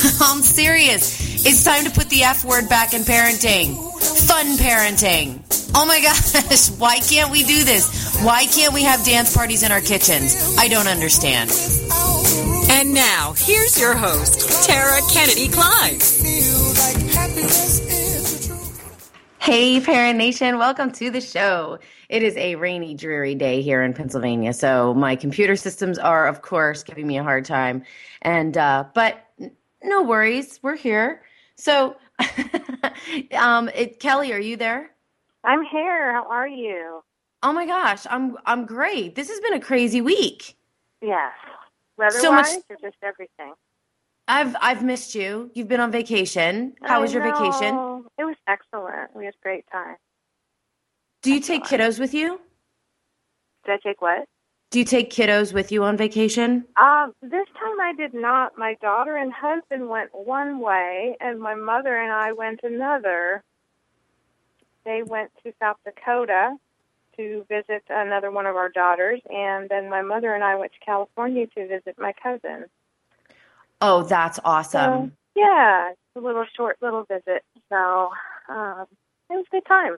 I'm serious. It's time to put the F word back in parenting. Fun parenting. Oh my gosh, why can't we do this? Why can't we have dance parties in our kitchens? I don't understand. And now, here's your host, Tara Kennedy Klein. Hey, Parent Nation, welcome to the show. It is a rainy, dreary day here in Pennsylvania, so my computer systems are, of course, giving me a hard time. And uh, but no worries, we're here. So, um, it, Kelly, are you there? I'm here. How are you? Oh my gosh, I'm I'm great. This has been a crazy week. Yes. Weather-wise So much- or just everything? I've I've missed you. You've been on vacation. How was I your vacation? It was excellent. We had a great time. Do you take kiddos with you? Did I take what? Do you take kiddos with you on vacation? Um, this time I did not. My daughter and husband went one way, and my mother and I went another. They went to South Dakota to visit another one of our daughters, and then my mother and I went to California to visit my cousin. Oh, that's awesome. So, yeah, a little short little visit. So um, it was a good time.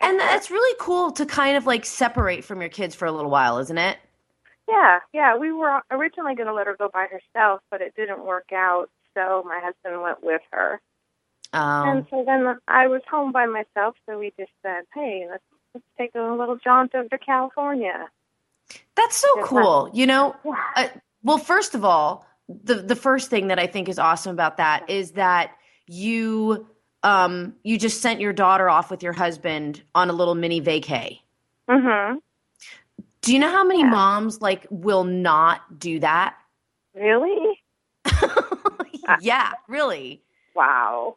And that's really cool to kind of like separate from your kids for a little while, isn't it? Yeah, yeah. We were originally going to let her go by herself, but it didn't work out. So my husband went with her, and Um, so then I was home by myself. So we just said, "Hey, let's let's take a little jaunt over to California." that's so cool. You know, Yeah. uh, well, first of all, the the first thing that I think is awesome about that is that you um you just sent your daughter off with your husband on a little mini vacay. Mm-hmm. Do you know how many Yeah. moms like will not do that? Really? yeah, really. Wow.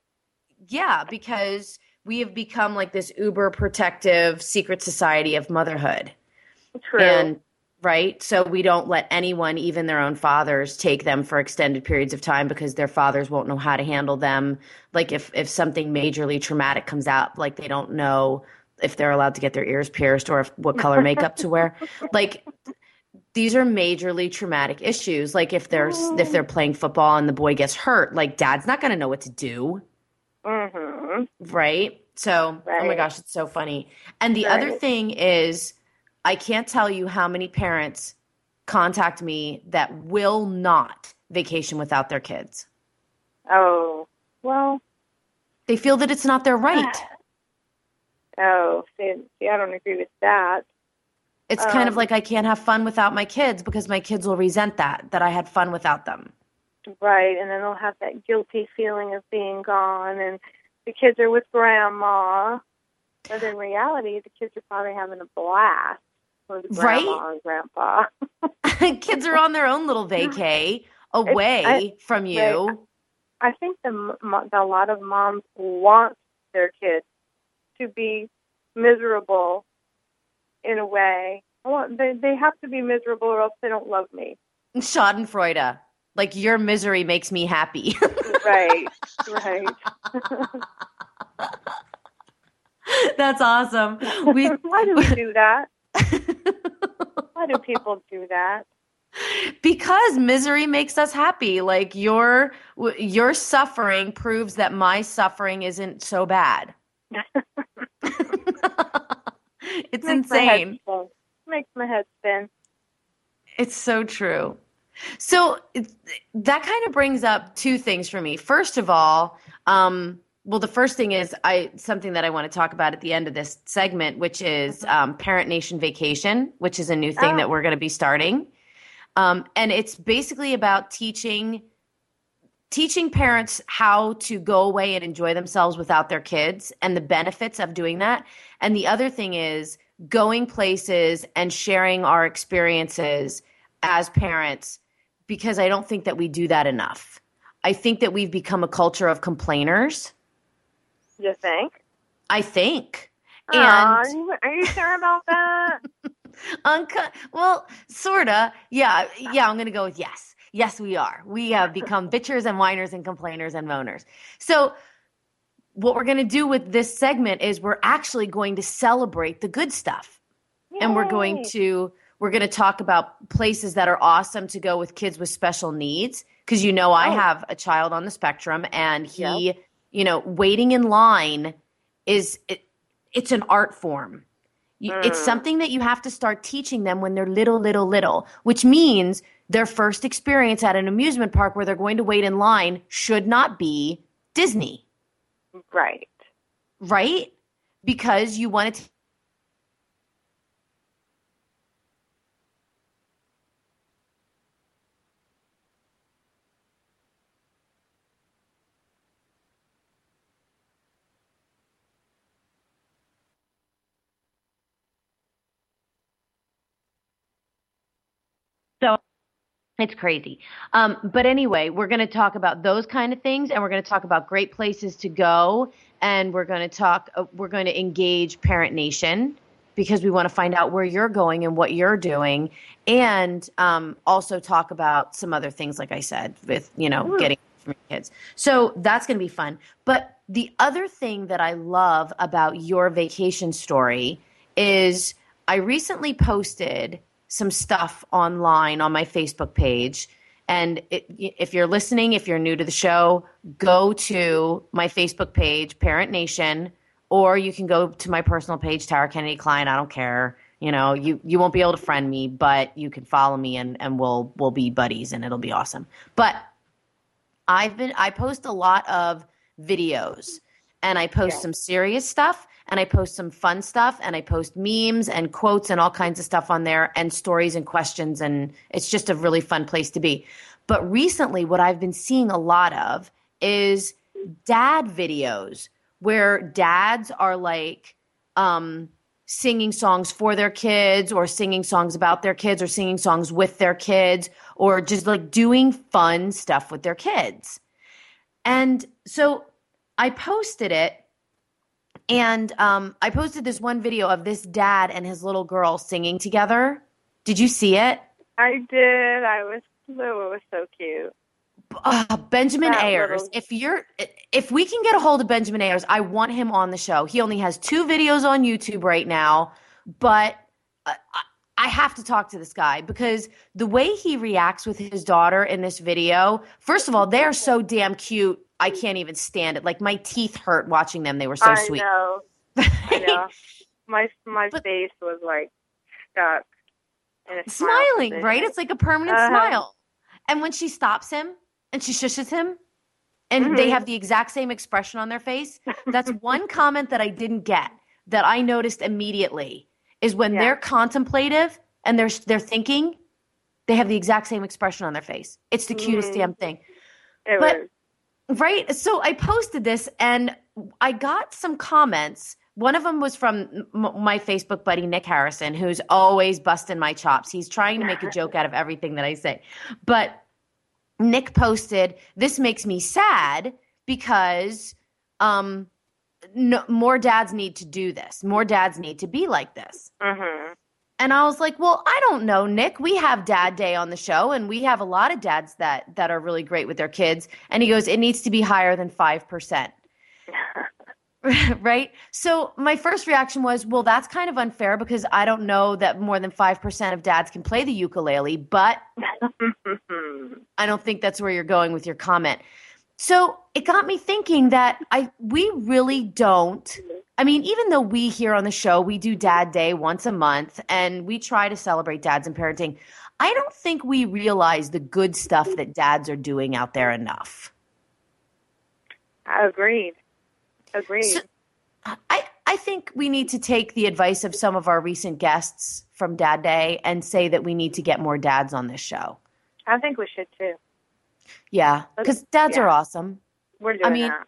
Yeah, because we have become like this uber protective secret society of motherhood. True. And right? So we don't let anyone, even their own fathers, take them for extended periods of time because their fathers won't know how to handle them. Like if if something majorly traumatic comes out, like they don't know if they're allowed to get their ears pierced or if, what color makeup to wear. Like these are majorly traumatic issues. Like if there's if they're playing football and the boy gets hurt, like dad's not going to know what to do mm-hmm. right? So, oh my gosh, it's so funny. And the other thing is, I can't tell you how many parents contact me that will not vacation without their kids. Oh, well. They feel that it's not their right. Oh, see, see, I don't agree with that. It's kind of Um, like I can't have fun without my kids because my kids will resent that, that I had fun without them. Right, and then they'll have that guilty feeling of being gone, and the kids are with grandma. But in reality, the kids are probably having a blast with Right? and grandpa. kids are on their own little vacay away I- from you. I think the, mo- a lot of moms want their kids to be miserable in a way. I want, they they have to be miserable, or else they don't love me. Schadenfreude. Like your misery makes me happy. Right, right. That's awesome. We Why do we do that? Why do people do that? because misery makes us happy. Like your your suffering proves that my suffering isn't so bad. it's Makes insane. spin. Makes my head spin. It's so true. So it- that kind of brings up two things for me. First of all, um, well, the first thing is I something that I want to talk about at the end of this segment, which is um, Parent Nation Vacation, which is a new thing Oh. that we're going to be starting, um, and it's basically about teaching teaching parents how to go away and enjoy themselves without their kids and the benefits of doing that. And the other thing is going places and sharing our experiences as parents because I don't think that we do that enough. I think that we've become a culture of complainers. You think? I think. Are And you, are you sure about that? unco- well, sorta. Yeah, yeah, I'm going to go with yes. Yes, we are. We have become bitchers and whiners and complainers and moaners. So what we're going to do with this segment is we're actually going to celebrate the good stuff. and we're going to we're going to talk about places that are awesome to go with kids with special needs because you know I Oh. have a child on the spectrum and he you know waiting in line is it, it's an art form. You, It's Mm. something that you have to start teaching them when they're little little little, which means their first experience at an amusement park where they're going to wait in line should not be Disney, Right. right? Because you want to So it's crazy. Um, but anyway, we're going to talk about those kind of things, and we're going to talk about great places to go, and we're going to talk. Uh, we're going to engage Parent Nation because we want to find out where you're going and what you're doing, and um, also talk about some other things, like I said, with you know getting from your kids. So that's going to be fun. But the other thing that I love about your vacation story is I recently posted some stuff online on my Facebook page. And it, if you're listening, if you're new to the show, go to my Facebook page, Parent Nation, or you can go to my personal page, Tara Kennedy Klein. I don't care. You know, you, you won't be able to friend me, but you can follow me and, and we'll we'll be buddies and it'll be awesome. But I've been I post a lot of videos and I post Yeah. some serious stuff and I post some fun stuff and I post memes and quotes and all kinds of stuff on there and stories and questions and it's just a really fun place to be. But recently what I've been seeing a lot of is dad videos where dads are like um singing songs for their kids or singing songs about their kids or singing songs with their kids or just like doing fun stuff with their kids. And so I posted it and um, I posted this one video of this dad and his little girl singing together. Did you see it? I did. I was. Oh, it was so cute. uh, Benjamin That Ayers. little- If you're, if we can get a hold of Benjamin Ayers, I want him on the show. He only has two videos on YouTube right now, but uh, I, I have to talk to this guy because the way he reacts with his daughter in this video. First of all, they are so damn cute. I can't even stand it. Like my teeth hurt watching them. They were so I sweet. know. I know. My my But- face was like stuck. In a smiling, right? It's like a permanent Uh-huh. smile. And when she stops him and she shushes him, and they Mhm. have the exact same expression on their face, that's one comment that I didn't get that I noticed immediately is when Yeah. they're contemplative and they're they're thinking, they have the exact same expression on their face. It's the cutest Mhm. damn thing. It but- was. Right. So I posted this and I got some comments. One of them was from my Facebook buddy, Nick Harrison, who's always busting my chops. He's trying to make a joke out of everything that I say. But Nick posted, This makes me sad because um, no, more dads need to do this. More dads need to be like this. Mhm. And I was like, well, I don't know, Nick. We have Dad Day on the show, and we have a lot of dads that that are really great with their kids. And he goes, it needs to be higher than five percent, right? So my first reaction was, well, that's kind of unfair because I don't know that more than five percent of dads can play the ukulele, but I don't think that's where you're going with your comment. So it got me thinking that I we really don't. I mean, even though we here on the show we do Dad Day once a month and we try to celebrate dads and parenting, I don't think we realize the good stuff that dads are doing out there enough. Agreed. Agreed. So- I I think we need to take the advice of some of our recent guests from Dad Day and say that we need to get more dads on this show. I think we should too. Yeah, because dads are awesome. We're doing I mean, that.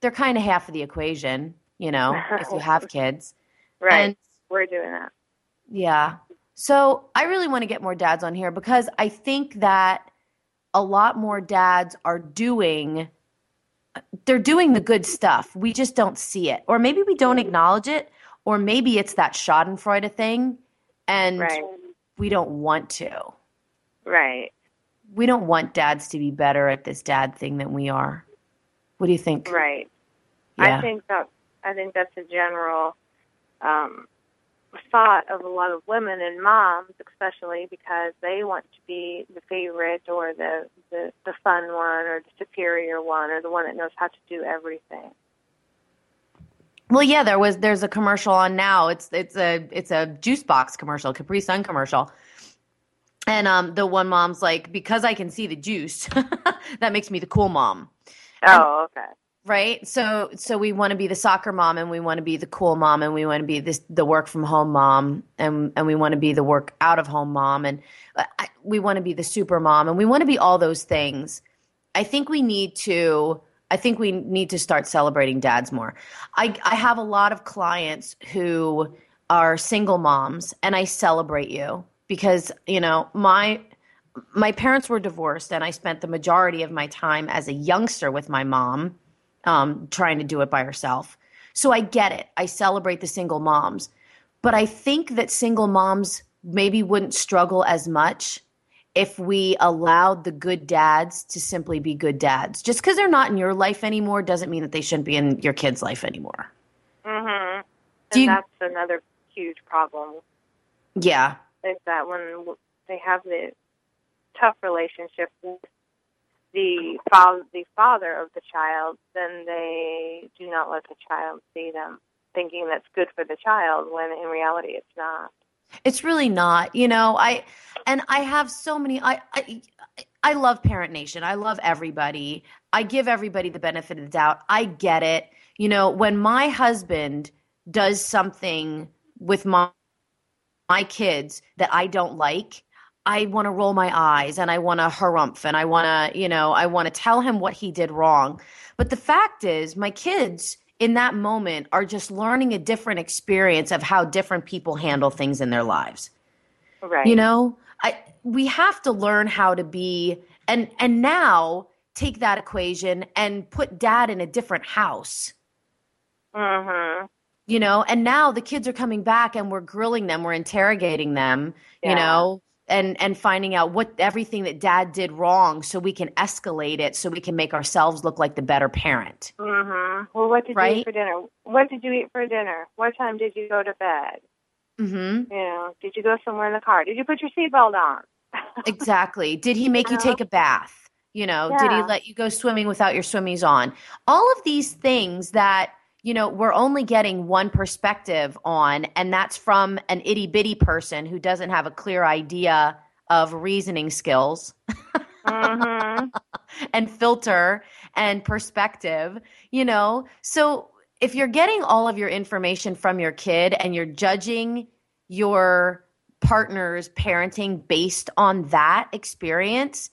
they're kind of half of the equation, you know, if you have kids. Right. And We're doing that. yeah. So I really want to get more dads on here because I think that a lot more dads are doing they're doing the good stuff. We just don't see it. Or maybe we don't mm-hmm. acknowledge it, or maybe it's that Schadenfreude thing and Right. we don't want to. Right. We don't want dads to be better at this dad thing than we are. What do you think? Right. Yeah. I think that I think that's a general um, thought of a lot of women and moms, especially because they want to be the favorite or the, the the fun one or the superior one or the one that knows how to do everything. Well, yeah, there was there's a commercial on now. It's it's a it's a juice box commercial, Capri Sun commercial. And um the one mom's like, because I can see the juice, that makes me the cool mom. Oh, okay. Right? So so we want to be the soccer mom and we want to be the cool mom and we want to be this the work from home mom and and we want to be the work out of home mom and uh, I, we want to be the super mom and we want to be all those things. I think we need to I think we need to start celebrating dads more. I I have a lot of clients who are single moms and I celebrate you because, you know, my my parents were divorced and I spent the majority of my time as a youngster with my mom um, trying to do it by herself. So I get it. I celebrate the single moms. But I think that single moms maybe wouldn't struggle as much if we allowed the good dads to simply be good dads. Just because they're not in your life anymore doesn't mean that they shouldn't be in your kid's life anymore. mm-hmm. And you- that's another huge problem Yeah. Is that when they have the tough relationship with the father, the father of the child, then they do not let the child see them, thinking that's good for the child when in reality it's not. It's really not, you know. I and I have so many. I I I love Parent Nation. I love everybody. I give everybody the benefit of the doubt. I get it. You know, when my husband does something with my my kids that I don't like, I want to roll my eyes and I want to harumph and I want to, you know, I want to tell him what he did wrong. But the fact is, my kids in that moment are just learning a different experience of how different people handle things in their lives. Right. You know, I we have to learn how to be and and now take that equation and put dad in a different house. Mhm. You know, and now the kids are coming back and we're grilling them, we're interrogating them, you know, and and finding out what everything that dad did wrong so we can escalate it so we can make ourselves look like the better parent. Mhm. Well, what did you eat for dinner? What did you eat for dinner? What time did you go to bed? mm-hmm. You know, did you go somewhere in the car? Did you put your seatbelt on? Exactly. Did he make you know? take a bath? You know, did he let you go swimming without your swimmies on? All of these things that, you know, we're only getting one perspective on, and that's from an itty bitty person who doesn't have a clear idea of reasoning skills mhm. and filter and perspective, you know? So if you're getting all of your information from your kid and you're judging your partner's parenting based on that experience,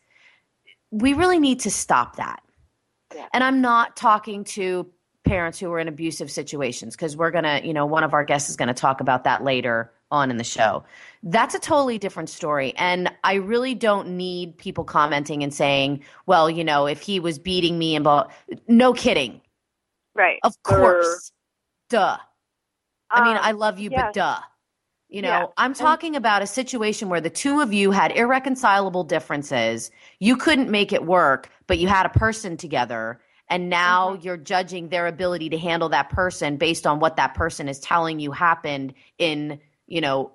we really need to stop that. Yeah. And I'm not talking to parents who are in abusive situations because we're going to, you know, one of our guests is going to talk about that later on in the show. That's a totally different story. And I really don't need people commenting and saying, well, you know, if he was beating me and blah, no kidding. Right. Of course. Duh. I mean, Um, I love you, yes. but duh. You know, Yeah. I'm talking about a situation where the two of you had irreconcilable differences. You couldn't make it work, but you had a person together. And now Mm-hmm. you're judging their ability to handle that person based on what that person is telling you happened in, you know,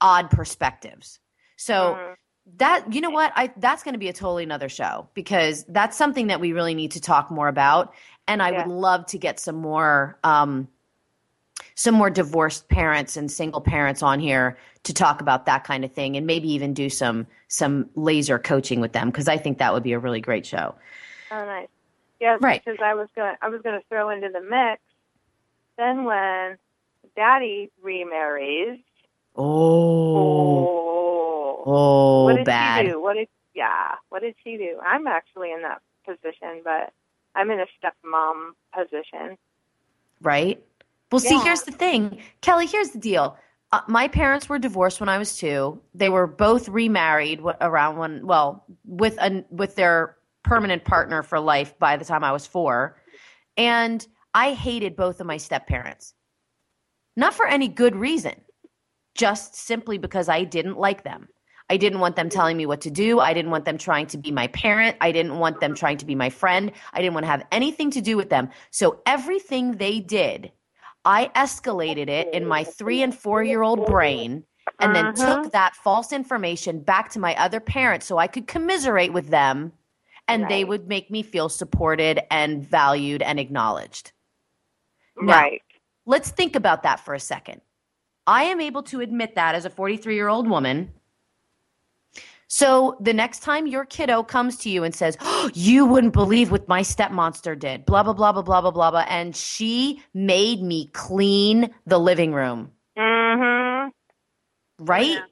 odd perspectives. So Mhm. that you know what i that's going to be a totally another show because that's something that we really need to talk more about and i Yeah. would love to get some more um some more divorced parents and single parents on here to talk about that kind of thing and maybe even do some some laser coaching with them because i think that would be a really great show Oh, nice. Yes, Right. because I was going. I was going to throw into the mix. Then when Daddy remarries, oh oh, oh what did bad she do? What did? Yeah, what did she do? I'm actually in that position, but I'm in a stepmom position. right? Well, see, here's the thing, Kelly. Here's the deal. uh, my parents were divorced when I was two. They were both remarried around when, well, with a, with their permanent partner for life by the time I was four. And I hated both of my step parents. Not for any good reason, just simply because I didn't like them. I didn't want them telling me what to do. I didn't want them trying to be my parent. I didn't want them trying to be my friend. I didn't want to have anything to do with them. So everything they did, I escalated it in my three and four year old brain and then uh-huh. took that false information back to my other parents so I could commiserate with them and right. they would make me feel supported and valued and acknowledged. Now, right. Let's think about that for a second. I am able to admit that as a 43 year old woman. So the next time your kiddo comes to you and says, oh, You wouldn't believe what my stepmonster did, blah, blah, blah, blah, blah, blah, blah, blah. And she made me clean the living room. Mm-hmm. Right? Yeah.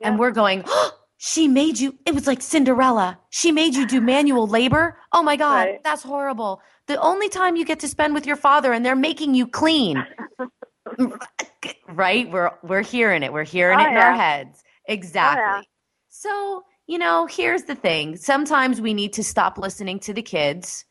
Yeah. And we're going, oh, she made you it was like cinderella. She made you do manual labor? Oh my god right. that's horrible. The only time you get to spend with your father and they're making you clean. Right? We're we're hearing it. We're hearing oh, it in yeah. our heads. Exactly oh, yeah. so you know here's the thing. Sometimes we need to stop listening to the kids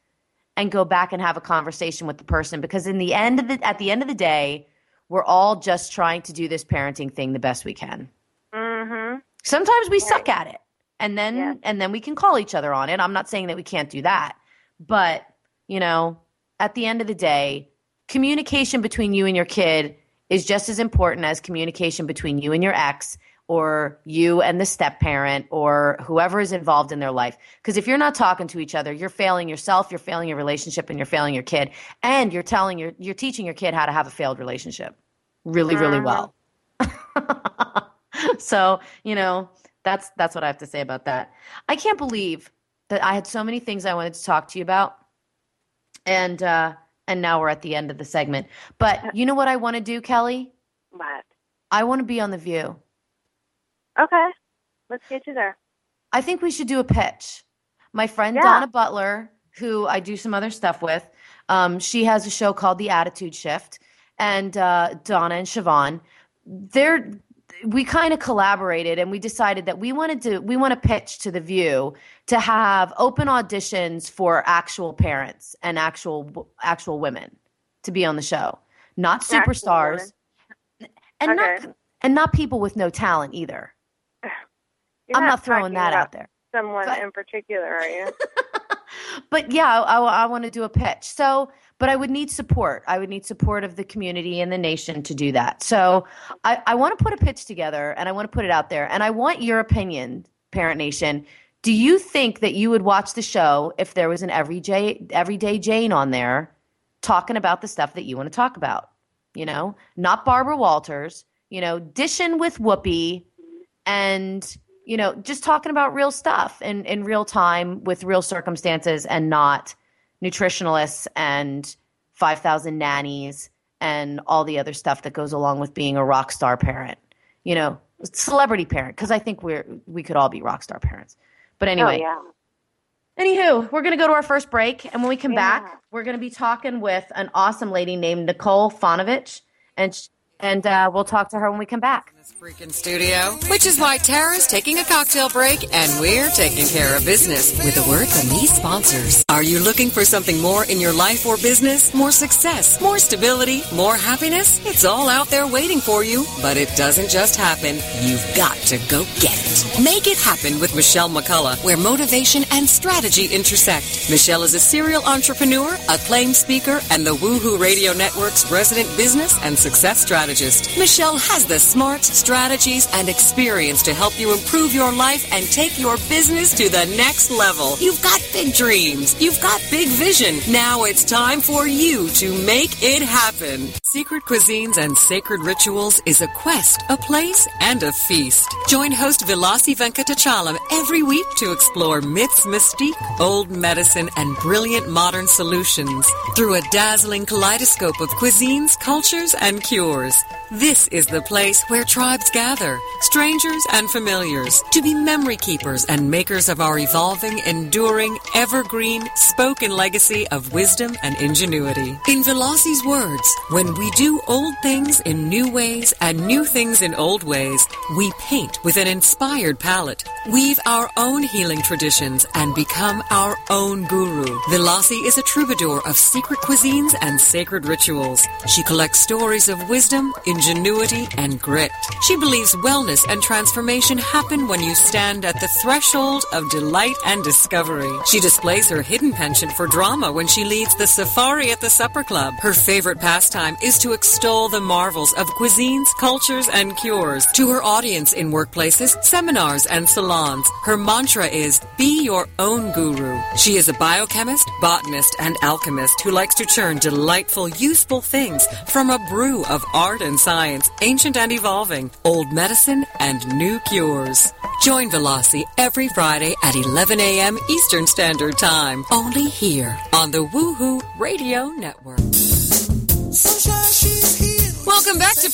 and go back and have a conversation with the person because in the end of the at the end of the day we're all just trying to do this parenting thing the best we can. Mm-hmm. Sometimes we right. suck at it. And then yeah. and then we can call each other on it. I'm not saying that we can't do that. But, you know, at the end of the day, communication between you and your kid is just as important as communication between you and your ex or you and the step parent or whoever is involved in their life. Because if you're not talking to each other, you're failing yourself, you're failing your relationship, and you're failing your kid. And you're telling your you're teaching your kid how to have a failed relationship really, really well. so, you know, that's that's what I have to say about that. I can't believe that I had so many things I wanted to talk to you about. And uh and now we're at the end of the segment. But you know what I want to do, Kelly? What? I want to be on the view. Okay. Let's get you there. I think we should do a pitch. My friend yeah. Donna Butler, who I do some other stuff with, um, she has a show called The Attitude Shift. And uh, Donna and Siobhan, they're we kind of collaborated and we decided that we wanted to we want to pitch to the view to have open auditions for actual parents and actual actual women to be on the show. Not superstars. And okay. not and not people with no talent either. You're i'm not, not throwing that out there. someone but, in particular are you but yeah i, I, I want to do a pitch so but I would need support. I would need support of the community and the nation to do that. So I, I want to put a pitch together and I want to put it out there. And I want your opinion, Parent Nation. Do you think that you would watch the show if there was an everyday, everyday Jane on there talking about the stuff that you want to talk about? You know, not Barbara Walters, you know, dishing with Whoopi and, you know, just talking about real stuff in, in real time with real circumstances and not – nutritionalists and 5,000 nannies and all the other stuff that goes along with being a rock star parent. You know, celebrity parent because I think we're we could all be rock star parents. But anyway. Oh, yeah. Anywho, we're going to go to our first break. And when we come yeah. back, we're going to be talking with an awesome lady named Nicole Fonovich. And and uh, we'll talk to her when we come back. Freaking studio, which is why Tara's taking a cocktail break and we're taking care of business with a word from these sponsors. Are you looking for something more in your life or business? More success, more stability, more happiness? It's all out there waiting for you, but it doesn't just happen. You've got to go get it. Make it happen with Michelle McCullough, where motivation and strategy intersect. Michelle is a serial entrepreneur, acclaimed speaker, and the Woohoo Radio Network's resident business and success strategist. Michelle has the smarts, strategies, and experience to help you improve your life and take your business to the next level. You've got big dreams. You've got big vision. Now it's time for you to make it happen. Secret Cuisines and Sacred Rituals is a quest, a place, and a feast. Join host Vilasi Venkatachalam every week to explore myths, mystique, old medicine, and brilliant modern solutions through a dazzling kaleidoscope of cuisines, cultures, and cures. This is the place where tribes gather, strangers and familiars, to be memory keepers and makers of our evolving, enduring, evergreen, spoken legacy of wisdom and ingenuity. In Vilasi's words, when we do old things in new ways and new things in old ways. We paint with an inspired palette, weave our own healing traditions, and become our own guru. Vilasi is a troubadour of secret cuisines and sacred rituals. She collects stories of wisdom, ingenuity, and grit. She believes wellness and transformation happen when you stand at the threshold of delight and discovery. She displays her hidden penchant for drama when she leads the safari at the supper club. Her favorite pastime is to extol the marvels of cuisines, cultures, and cures. To her audience in workplaces, seminars, and salons, her mantra is be your own guru. She is a biochemist, botanist, and alchemist who likes to churn delightful, useful things from a brew of art and science, ancient and evolving, old medicine, and new cures. Join Vilasi every Friday at 11 a.m. Eastern Standard Time, only here on the Woohoo Radio Network.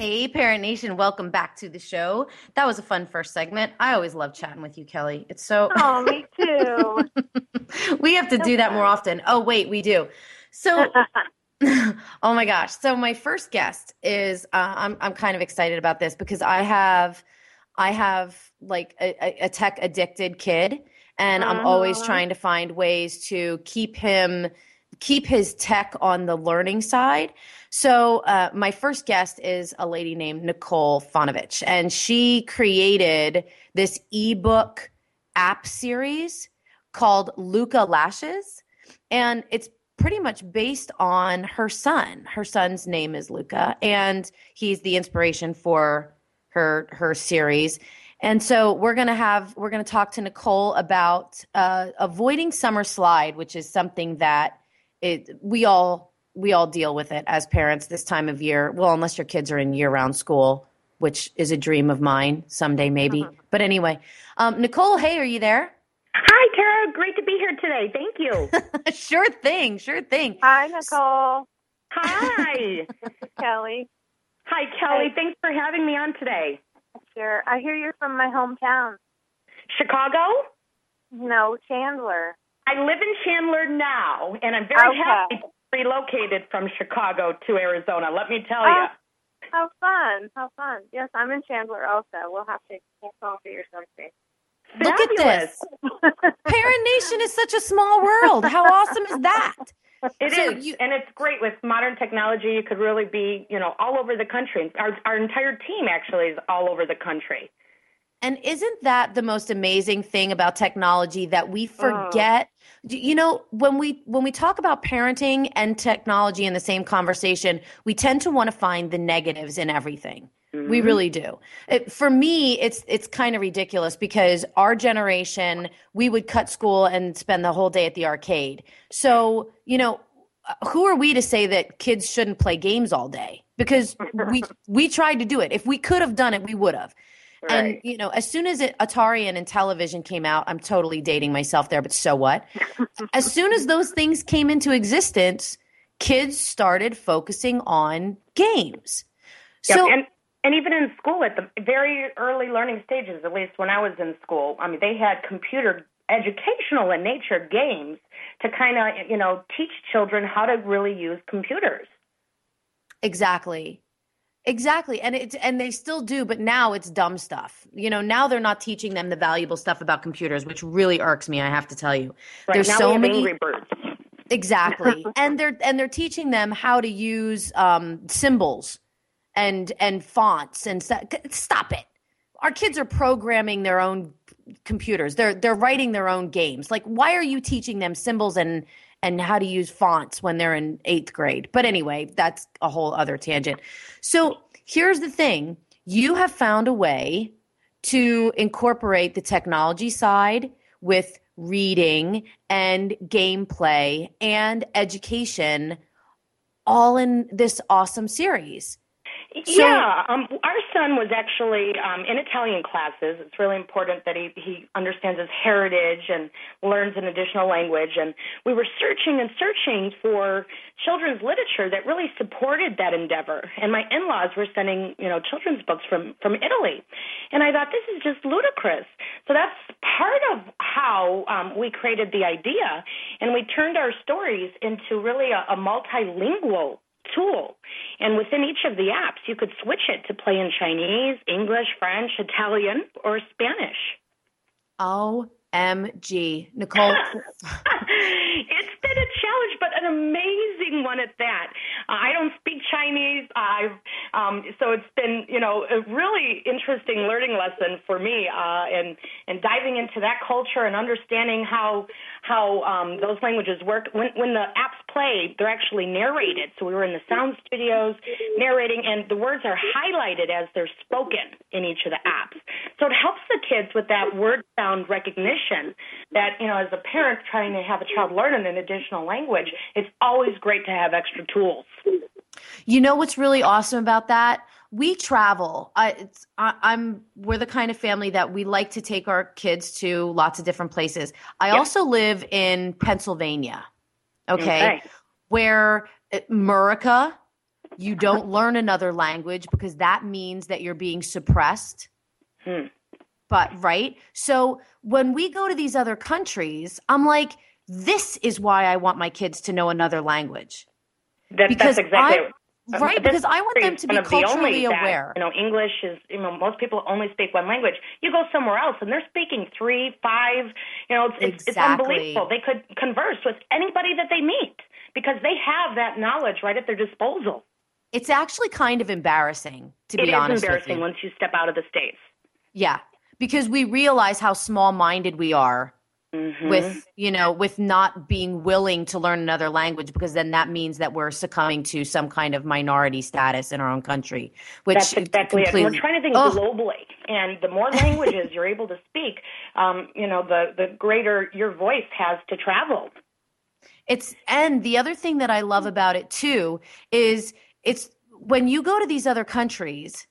Hey, Parent Nation, welcome back to the show. That was a fun first segment. I always love chatting with you, Kelly. It's so. Oh, me too. we have to do that more often. Oh, wait, we do. So. oh my gosh. So my first guest is uh, I'm I'm kind of excited about this because I have I have like a, a tech addicted kid and I'm always Uh-huh. trying to find ways to keep him keep his tech on the learning side. So, uh, my first guest is a lady named Nicole Fonovich, and she created this ebook app series called Luca Lashes. And it's pretty much based on her son. Her son's name is Luca, and he's the inspiration for her her series. And so we're gonna have we're gonna talk to Nicole about uh, avoiding summer slide, which is something that it we all we all deal with it as parents this time of year. Well, unless your kids are in year round school, which is a dream of mine someday maybe. But anyway, um, Nicole, hey, are you there? Hi, Tara. Great to be here today. Thank you. sure thing, sure thing. Hi, Nicole. Hi. Kelly. Hi, Kelly. Thanks for having me on today. Sure. I hear you're from my hometown. Chicago? No, Chandler. I live in Chandler now, and I'm very Okay. happy to be relocated from Chicago to Arizona. Let me tell you. Oh, how fun. How fun. Yes, I'm in Chandler also. We'll have to get coffee or something. Look at this. Parent Nation is such a small world. How awesome is that? It is, So you- and it's great with modern technology. You could really be, you know, all over the country. Our our entire team actually is all over the country. And isn't that the most amazing thing about technology that we oh. forget? D- You know, when we when we talk about parenting and technology in the same conversation, we tend to want to find the negatives in everything. We mm-hmm. really do. It, for me, it's it's kind of ridiculous because our generation, we would cut school and spend the whole day at the arcade. So, you know, uh, who are we to say that kids shouldn't play games all day? Because we we tried to do it. If we could have done it, we would have. And you know, as soon as it, Atari and, television came out, I'm totally dating myself there, but so what? as soon as those things came into existence, kids started focusing on games. Yep, So and and even in school at the very early learning stages, at least when I was in school, I mean they had computer educational in nature games to kind of you know teach children how to really use computers. Exactly. Exactly. And it's and they still do, but now it's dumb stuff. You know, now they're not teaching them the valuable stuff about computers, which really irks me, I have to tell you. Right There's so many Angry Birds. Exactly. and they're and they're teaching them how to use um symbols and and fonts and st- stop it. Our kids are programming their own computers. They're they're writing their own games. Like why are you teaching them symbols and and how to use fonts when they're in 8th grade? But anyway, that's a whole other tangent. So, here's the thing. You have found a way to incorporate the technology side with reading and gameplay and education all in this awesome series. So, yeah, um, our son was actually um, in Italian classes. It's really important that he he understands his heritage and learns an additional language. And we were searching and searching for children's literature that really supported that endeavor. And my in-laws were sending you know children's books from from Italy, and I thought this is just ludicrous. So that's part of how um, we created the idea, and we turned our stories into really a, a multilingual tool. And within each of the apps, you could switch it to play in Chinese, English, French, Italian, or Spanish. OMG. Nicole. it's been a challenge, but an amazing one at that. Uh, I don't speak Chinese. I've um, so it's been you know a really interesting learning lesson for me, uh, and and diving into that culture and understanding how how um, those languages work. When when the apps play, they're actually narrated. So we were in the sound studios narrating, and the words are highlighted as they're spoken in each of the apps. So it helps the kids with that word sound recognition. That you know, as a parent trying to have a child learn an additional language, it's always great to have extra tools. You know what's really awesome about that? We travel. I, I, am we're the kind of family that we like to take our kids to lots of different places. I yep. also live in Pennsylvania. Okay, okay. where Murica, you don't learn another language because that means that you're being suppressed. Hmm. But right, so when we go to these other countries, I'm like, this is why I want my kids to know another language. That, because that's exactly. I, Right, because I want them to be culturally aware. That, you know, English is, you know, most people only speak one language. You go somewhere else and they're speaking three, five, you know, it's, exactly. it's unbelievable. They could converse with anybody that they meet because they have that knowledge right at their disposal. It's actually kind of embarrassing, to it be honest. It is embarrassing once you step out of the States. Yeah, because we realize how small minded we are Mm-hmm. with you know with not being willing to learn another language because then that means that we're succumbing to some kind of minority status in our own country which that's exactly it we're trying to think oh. globally and the more languages you're able to speak um, you know the the greater your voice has to travel it's and the other thing that i love about it too is it's when you go to these other countries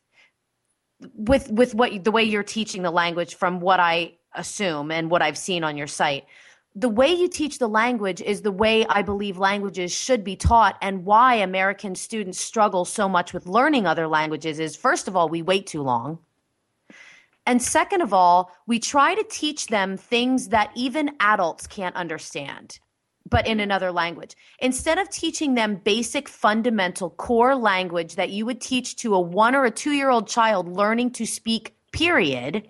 with with what the way you're teaching the language from what i assume and what I've seen on your site. The way you teach the language is the way I believe languages should be taught, and why American students struggle so much with learning other languages is first of all, we wait too long. And second of all, we try to teach them things that even adults can't understand, but in another language. Instead of teaching them basic, fundamental, core language that you would teach to a one or a two year old child learning to speak, period,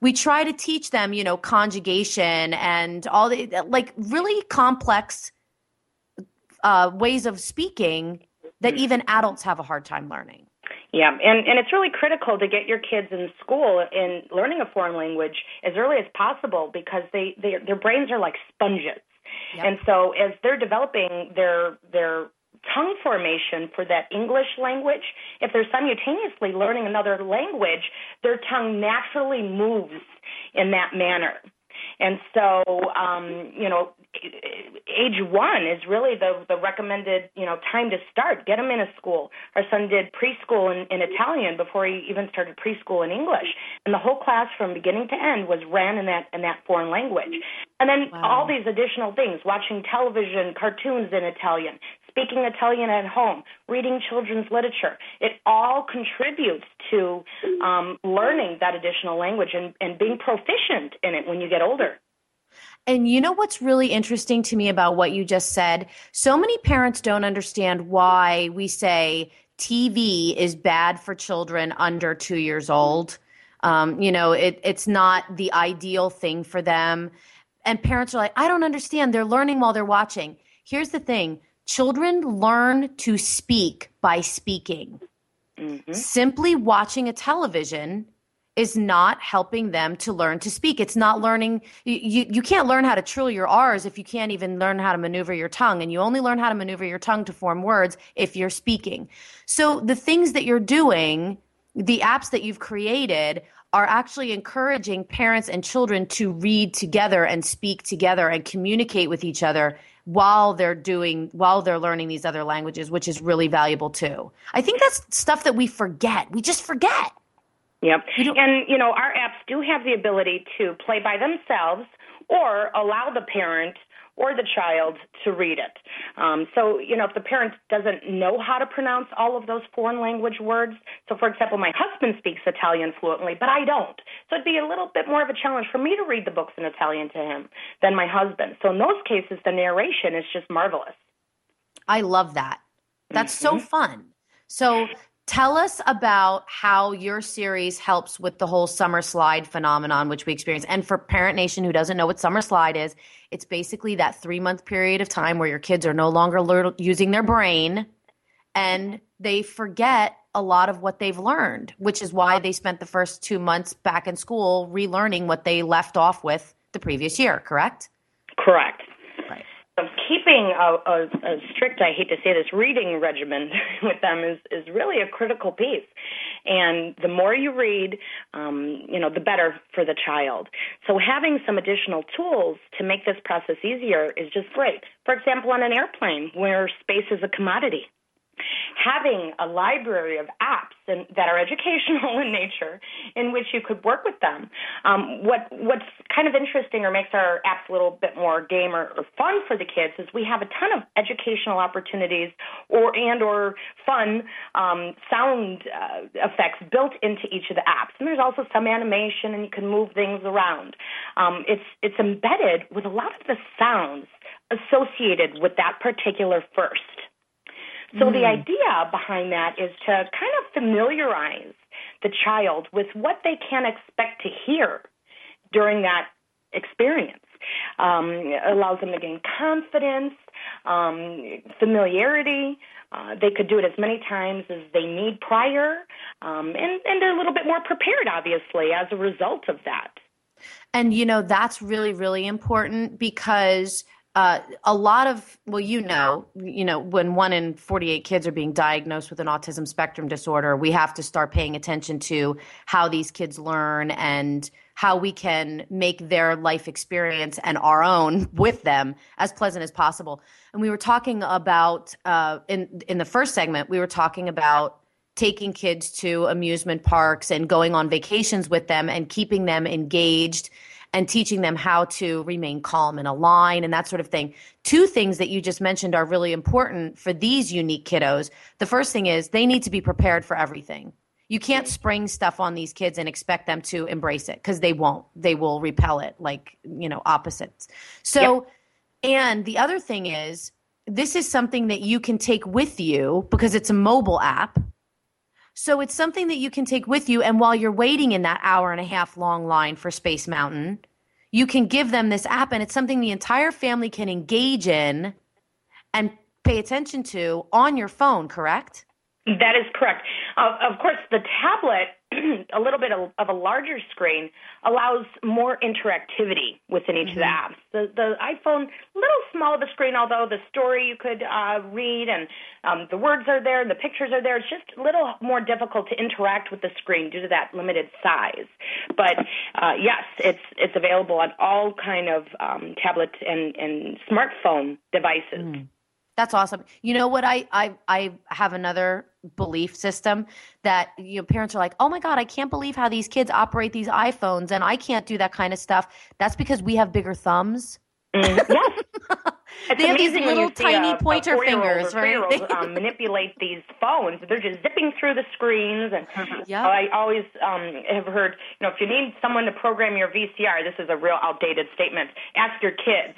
we try to teach them, you know, conjugation and all the like really complex uh, ways of speaking that mm-hmm. even adults have a hard time learning. Yeah, and and it's really critical to get your kids in school in learning a foreign language as early as possible because they, they their brains are like sponges. Yep. And so as they're developing their their tongue formation for that English language, if they're simultaneously learning another language, their tongue naturally moves in that manner. And so, um, you know, age one is really the the recommended you know time to start. Get him in a school. Our son did preschool in, in Italian before he even started preschool in English, and the whole class from beginning to end was ran in that in that foreign language. And then wow. all these additional things: watching television, cartoons in Italian, speaking Italian at home, reading children's literature. It all contributes to um, learning that additional language and, and being proficient in it when you get older. And you know what's really interesting to me about what you just said? So many parents don't understand why we say TV is bad for children under two years old. Um, you know, it, it's not the ideal thing for them. And parents are like, I don't understand. They're learning while they're watching. Here's the thing children learn to speak by speaking. Mm-hmm. Simply watching a television is not helping them to learn to speak. It's not learning. You, you can't learn how to trill your R's if you can't even learn how to maneuver your tongue. And you only learn how to maneuver your tongue to form words if you're speaking. So the things that you're doing, the apps that you've created, are actually encouraging parents and children to read together and speak together and communicate with each other while they're doing while they're learning these other languages which is really valuable too i think that's stuff that we forget we just forget Yep. And, you know, our apps do have the ability to play by themselves or allow the parent or the child to read it. Um, so, you know, if the parent doesn't know how to pronounce all of those foreign language words, so for example, my husband speaks Italian fluently, but I don't. So it'd be a little bit more of a challenge for me to read the books in Italian to him than my husband. So in those cases, the narration is just marvelous. I love that. That's mm-hmm. so fun. So Tell us about how your series helps with the whole summer slide phenomenon, which we experience. And for Parent Nation who doesn't know what summer slide is, it's basically that three month period of time where your kids are no longer lear- using their brain and they forget a lot of what they've learned, which is why they spent the first two months back in school relearning what they left off with the previous year, correct? Correct keeping a, a, a strict, I hate to say this, reading regimen with them is, is really a critical piece. And the more you read, um, you know, the better for the child. So having some additional tools to make this process easier is just great. For example, on an airplane where space is a commodity having a library of apps and, that are educational in nature in which you could work with them. Um, what what's kind of interesting or makes our apps a little bit more game or, or fun for the kids is we have a ton of educational opportunities or and or fun um, sound uh, effects built into each of the apps. And there's also some animation and you can move things around. Um, it's it's embedded with a lot of the sounds associated with that particular first. So mm. the idea behind that is to kind of familiarize the child with what they can expect to hear during that experience. Um, it allows them to gain confidence, um, familiarity. Uh, they could do it as many times as they need prior, um, and, and they're a little bit more prepared, obviously, as a result of that. And, you know, that's really, really important because – uh, a lot of well you know you know when one in 48 kids are being diagnosed with an autism spectrum disorder we have to start paying attention to how these kids learn and how we can make their life experience and our own with them as pleasant as possible. And we were talking about uh, in in the first segment we were talking about taking kids to amusement parks and going on vacations with them and keeping them engaged and teaching them how to remain calm and align and that sort of thing. Two things that you just mentioned are really important for these unique kiddos. The first thing is they need to be prepared for everything. You can't spring stuff on these kids and expect them to embrace it because they won't. They will repel it like, you know, opposites. So, and the other thing is, this is something that you can take with you because it's a mobile app so it's something that you can take with you. And while you're waiting in that hour and a half long line for Space Mountain, you can give them this app and it's something the entire family can engage in and pay attention to on your phone, correct? That is correct. Uh, of course, the tablet, a little bit of, of, a larger screen, allows more interactivity within each mm-hmm. of the mm-hmm. apps. The, the iPhone, little small of a screen, although the story you could uh, read and um, the words are there and the pictures are there. It's just a little more difficult to interact with the screen due to that limited size. But uh, yes, it's it's available on all kind of um, tablet and, and smartphone devices. Mm. That's awesome. You know what? I I I have another belief system that you know parents are like, oh my god, I can't believe how these kids operate these iPhones, and I can't do that kind of stuff. That's because we have bigger thumbs. Mm, yes. It's they have these little tiny a, pointer a fingers, right? um, manipulate these phones. They're just zipping through the screens, and yep. I always um, have heard, you know, if you need someone to program your VCR, this is a real outdated statement. Ask your kids.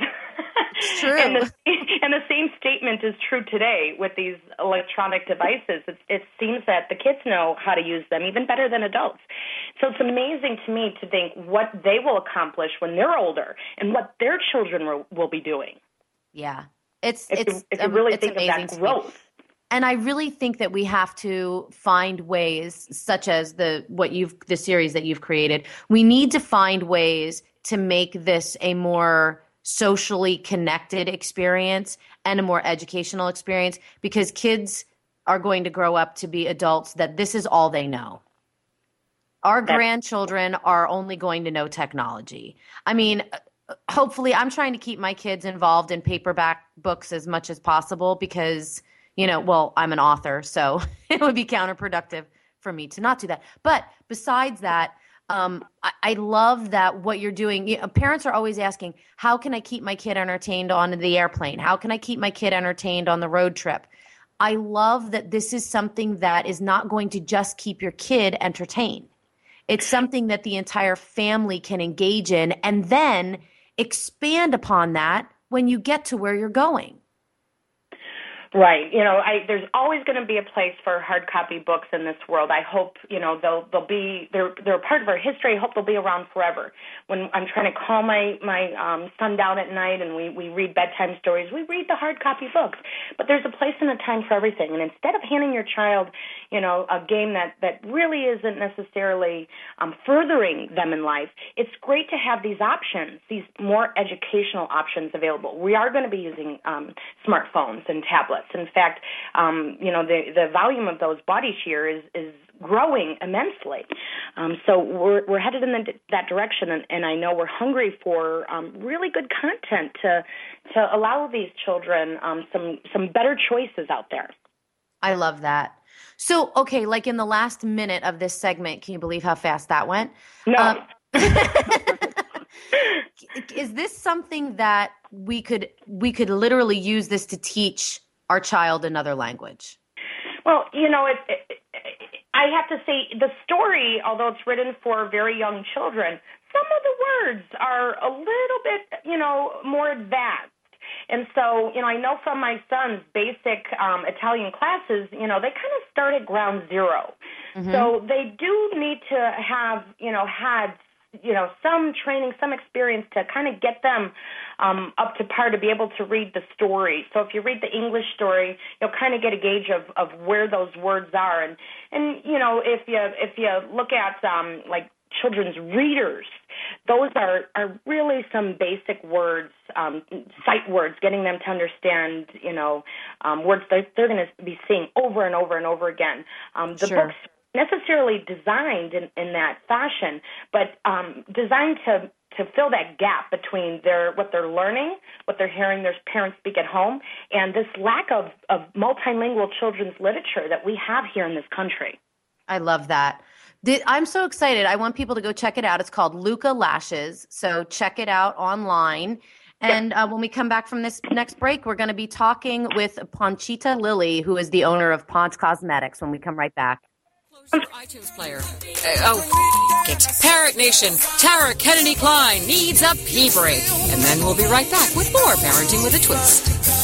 It's true. and, the, and the same statement is true today with these electronic devices. It, it seems that the kids know how to use them even better than adults. So it's amazing to me to think what they will accomplish when they're older and what their children will, will be doing. Yeah, it's if it's you, if you um, really think of that growth. And I really think that we have to find ways, such as the what you've the series that you've created. We need to find ways to make this a more socially connected experience and a more educational experience because kids are going to grow up to be adults that this is all they know. Our grandchildren are only going to know technology. I mean, hopefully, I'm trying to keep my kids involved in paperback books as much as possible because, you know, well, I'm an author, so it would be counterproductive for me to not do that. But besides that, um, I, I, love that what you're doing. You know, parents are always asking, how can I keep my kid entertained on the airplane? How can I keep my kid entertained on the road trip? I love that this is something that is not going to just keep your kid entertained. It's something that the entire family can engage in and then expand upon that when you get to where you're going. Right. You know, I there's always going to be a place for hard copy books in this world. I hope, you know, they'll they'll be they're they're part of our history. I hope they'll be around forever. When I'm trying to calm my my um son down at night and we we read bedtime stories, we read the hard copy books. But there's a place and a time for everything. And instead of handing your child, you know, a game that that really isn't necessarily um furthering them in life, it's great to have these options, these more educational options available. We are going to be using um smartphones and tablets in fact, um, you know, the the volume of those body shear is is growing immensely. Um, so we're we're headed in the, that direction, and, and I know we're hungry for um, really good content to to allow these children um, some some better choices out there. I love that. So, okay, like in the last minute of this segment, can you believe how fast that went? No. Um, is this something that we could we could literally use this to teach our child another language? Well, you know, it, it, I have to say the story, although it's written for very young children, some of the words are a little bit, you know, more advanced. And so, you know, I know from my son's basic um, Italian classes, you know, they kind of start at ground 0 mm-hmm. So they do need to have, you know, had you know some training some experience to kind of get them um, up to par to be able to read the story. So if you read the english story you'll kind of get a gauge of of where those words are. And and you know if you if you look at um like children's readers those are are really some basic words um sight words getting them to understand you know um words that they're going to be seeing over and over and over again. Um the sure. books necessarily designed in, in that fashion, but um, designed to to fill that gap between their what they're learning, what they're hearing their parents speak at home, and this lack of, of multilingual children's literature that we have here in this country. I love that. I'm so excited. I want people to go check it out. It's called Luca Lashes. So check it out online. And uh, when we come back from this next break, we're going to be talking with Ponchita Lily, who is the owner of Ponch Cosmetics, when we come right back iTunes player. Uh, oh, get Parent Nation. Tara Kennedy Kline needs a pee break. And then we'll be right back with more Parenting with a Twist.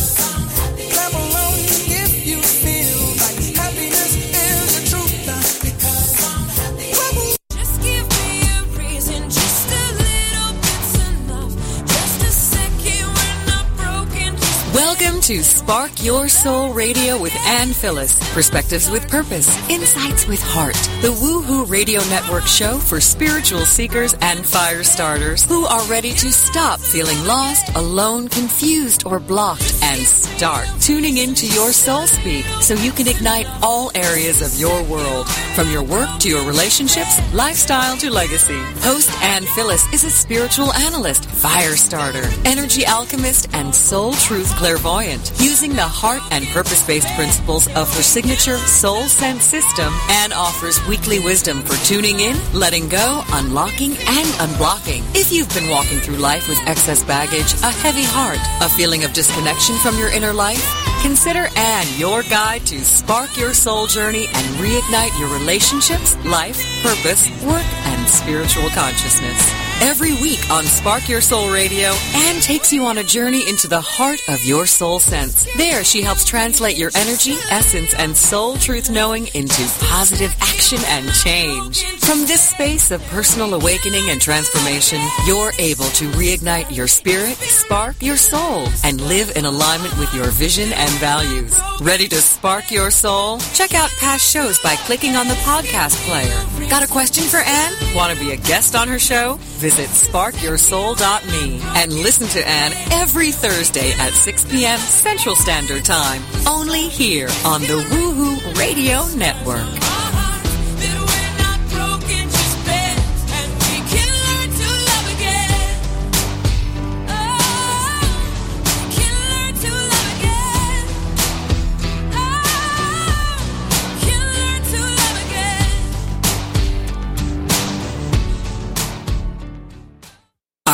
To Spark Your Soul Radio with Ann Phyllis. Perspectives with purpose, insights with heart. The Woohoo Radio Network show for spiritual seekers and fire starters who are ready to stop feeling lost, alone, confused, or blocked and start tuning into your soul speak so you can ignite all areas of your world, from your work to your relationships, lifestyle to legacy. Host Ann Phyllis is a spiritual analyst, fire starter, energy alchemist, and soul truth clairvoyant, using the heart and purpose-based principles of her signature Soul Sense system and offers weekly wisdom for tuning in, letting go, unlocking, and unblocking. If you've been walking through life with excess baggage, a heavy heart, a feeling of disconnection from your inner life, consider Anne your guide to spark your soul journey and reignite your relationships, life, purpose, work, and spiritual consciousness. Every week on Spark Your Soul Radio, Anne takes you on a journey into the heart of your soul sense. There, she helps translate your energy, essence, and soul truth knowing into positive action and change. From this space of personal awakening and transformation, you're able to reignite your spirit, spark your soul, and live in alignment with your vision and values. Ready to spark your soul? Check out past shows by clicking on the podcast player. Got a question for Anne? Want to be a guest on her show? Visit sparkyoursoul.me and listen to Anne every Thursday at 6 p.m. Central Standard Time. Only here on the Woohoo Radio Network.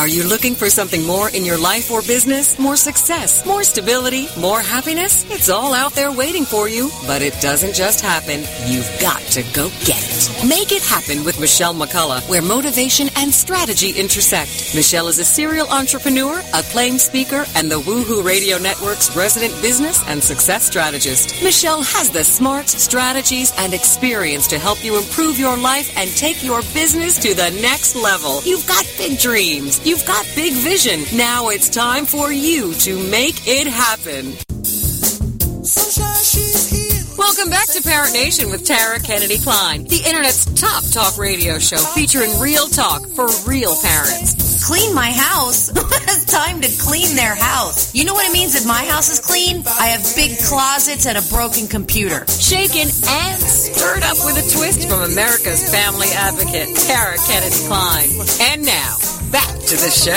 You looking for something more in your life or business? More success, more stability, more happiness? It's all out there waiting for you, but it doesn't just happen. You've got to go get it. Make it happen with Michelle McCullough, where motivation and strategy intersect. Michelle is a serial entrepreneur, acclaimed speaker, and the Woohoo Radio Network's resident business and success strategist. Michelle has the smarts, strategies, and experience to help you improve your life and take your business to the next level. You've got big dreams. You've got big vision. Now it's time for you to make it happen. Welcome back to Parent Nation with Tara Kennedy Kline, the Internet's top talk radio show featuring real talk for real parents. Clean my house? it's time to clean their house. You know what it means if my house is clean? I have big closets and a broken computer. Shaken and stirred up with a twist from America's family advocate, Tara Kennedy Kline. And now, back to the show.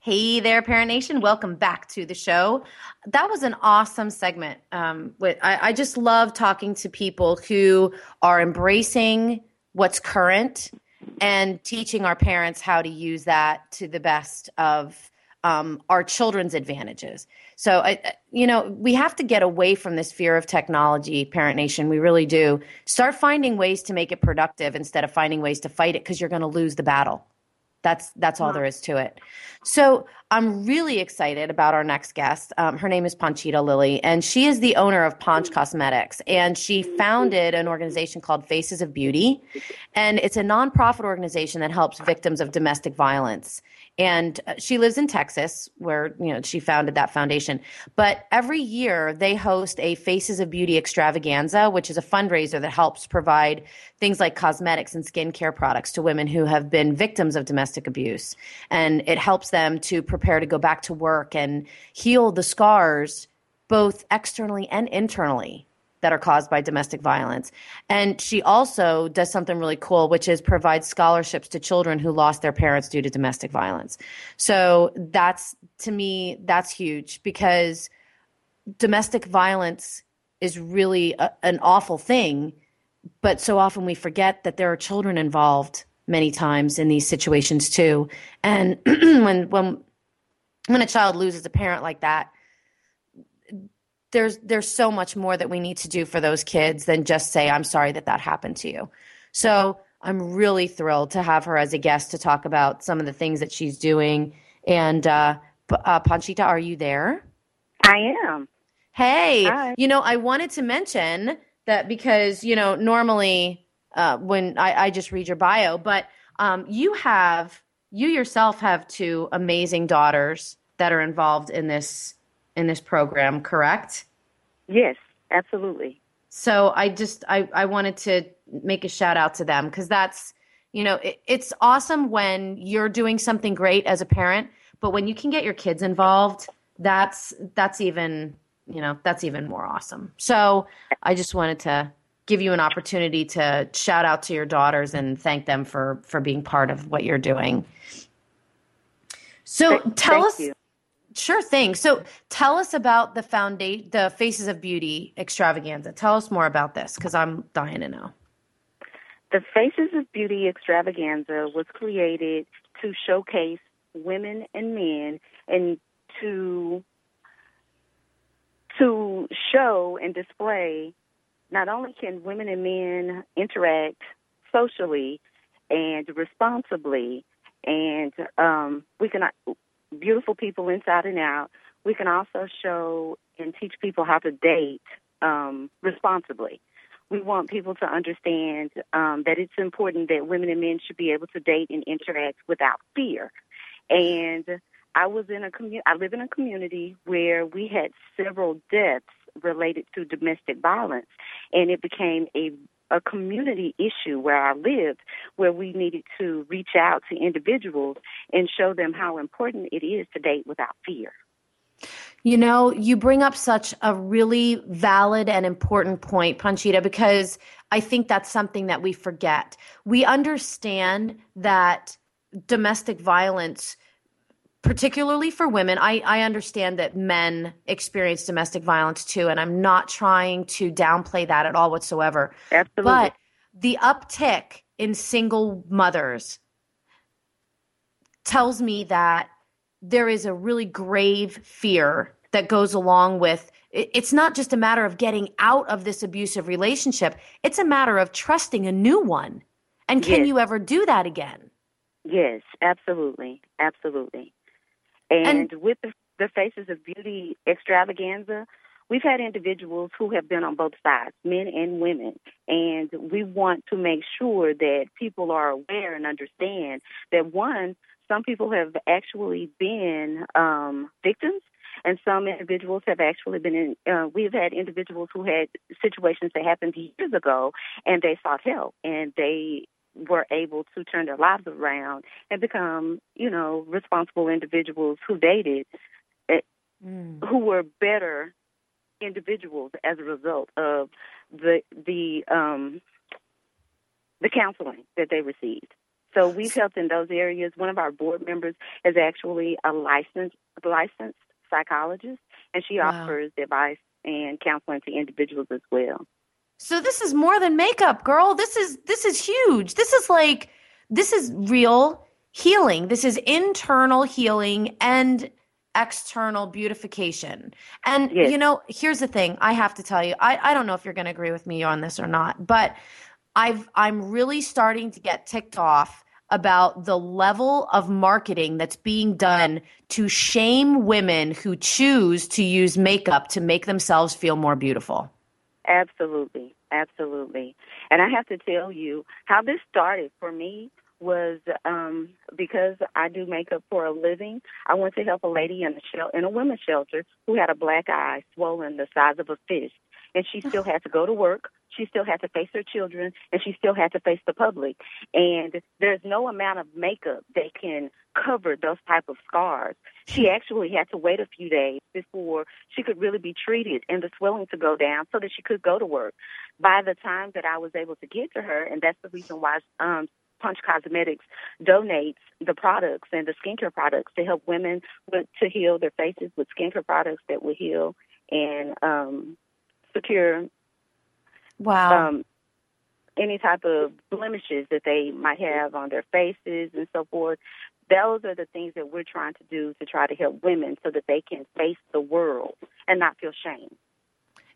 Hey there, Parent Nation. Welcome back to the show. That was an awesome segment. Um, with, I, I just love talking to people who are embracing what's current and teaching our parents how to use that to the best of um, our children's advantages. So, I, you know, we have to get away from this fear of technology, Parent Nation. We really do. Start finding ways to make it productive instead of finding ways to fight it because you're going to lose the battle. That's that's all there is to it. So I'm really excited about our next guest. Um, her name is Panchita Lilly, and she is the owner of Ponch Cosmetics, and she founded an organization called Faces of Beauty, and it's a nonprofit organization that helps victims of domestic violence. And uh, she lives in Texas, where you know she founded that foundation. But every year they host a Faces of Beauty extravaganza, which is a fundraiser that helps provide things like cosmetics and skincare products to women who have been victims of domestic abuse, and it helps them to prepare to go back to work and heal the scars, both externally and internally that are caused by domestic violence. And she also does something really cool, which is provide scholarships to children who lost their parents due to domestic violence. So that's, to me, that's huge because domestic violence is really a, an awful thing. But so often we forget that there are children involved many times in these situations too. And when, when, when a child loses a parent like that, there's there's so much more that we need to do for those kids than just say I'm sorry that that happened to you. So I'm really thrilled to have her as a guest to talk about some of the things that she's doing. And uh, uh, Panchita, are you there? I am. Hey, Hi. you know, I wanted to mention that because you know normally uh, when I, I just read your bio, but um, you have you yourself have two amazing daughters that are involved in this in this program, correct? Yes, absolutely. So I just I, I wanted to make a shout out to them because that's you know it, it's awesome when you're doing something great as a parent, but when you can get your kids involved, that's that's even you know that's even more awesome. So I just wanted to give you an opportunity to shout out to your daughters and thank them for for being part of what you're doing. So tell thank us you. Sure thing. So tell us about the foundation, the Faces of Beauty extravaganza. Tell us more about this because I'm dying to know. The Faces of Beauty extravaganza was created to showcase women and men and to to show and display not only can women and men interact socially and responsibly and um, we can beautiful people inside and out we can also show and teach people how to date um, responsibly we want people to understand um, that it's important that women and men should be able to date and interact without fear. And I was in a commu- I live in a community where we had several deaths related to domestic violence, and it became a a community issue where I lived, where we needed to reach out to individuals and show them how important it is to date without fear. You know, you bring up such a really valid and important point, Panchita, because I think that's something that we forget. We understand that domestic violence, particularly for women, I, I understand that men experience domestic violence too, and I'm not trying to downplay that at all whatsoever. Absolutely. But the uptick in single mothers tells me that there is a really grave fear that goes along with it's not just a matter of getting out of this abusive relationship it's a matter of trusting a new one and can Yes. you ever do that again Yes, absolutely, absolutely. And, with the, the Faces of Beauty extravaganza, we've had individuals who have been on both sides, men and women, and we want to make sure that people are aware and understand that one, some people have actually been um, victims. And some individuals have actually been in, uh, we've had individuals who had situations that happened years ago and they sought help and they were able to turn their lives around and become, you know, responsible individuals who dated, eh, who were better individuals as a result of the the um, the counseling that they received. So we've helped in those areas. One of our board members is actually a licensed licensed psychologist, and she Wow. offers advice and counseling to individuals as well. So this is more than makeup, girl. This is this is huge. This is like this is real healing. This is internal healing and external beautification. And Yes. you know, here's the thing. I have to tell you. I I don't know if you're going to agree with me on this or not, but I've I'm really starting to get ticked off about the level of marketing that's being done to shame women who choose to use makeup to make themselves feel more beautiful. Absolutely, absolutely. And I have to tell you how this started for me was um because I do makeup for a living. I went to help a lady in a shel- in a women's shelter who had a black eye swollen the size of a fist, and she still had to go to work. She still had to face her children, and she still had to face the public. And there's no amount of makeup that can cover those type of scars. She actually had to wait a few days before she could really be treated and the swelling to go down so that she could go to work. By the time that I was able to get to her, and that's the reason why um, Ponch Cosmetics donates the products and the skincare products to help women with, to heal their faces with skincare products that will heal and um, secure Wow. um, any type of blemishes that they might have on their faces and so forth. Those are the things that we're trying to do to try to help women so that they can face the world and not feel shame.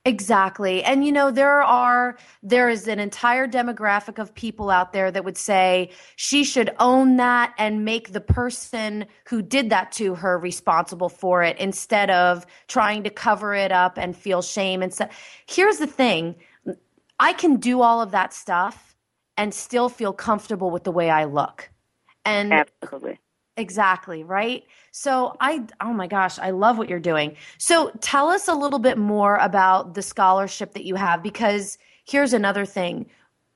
Exactly. And you know, there are there is an entire demographic of people out there that would say she should own that and make the person who did that to her responsible for it instead of trying to cover it up and feel shame and stuff. Here's the thing. I can do all of that stuff and still feel comfortable with the way I look. And Absolutely. Exactly, right? So I oh my gosh, I love what you're doing. So tell us a little bit more about the scholarship that you have because here's another thing.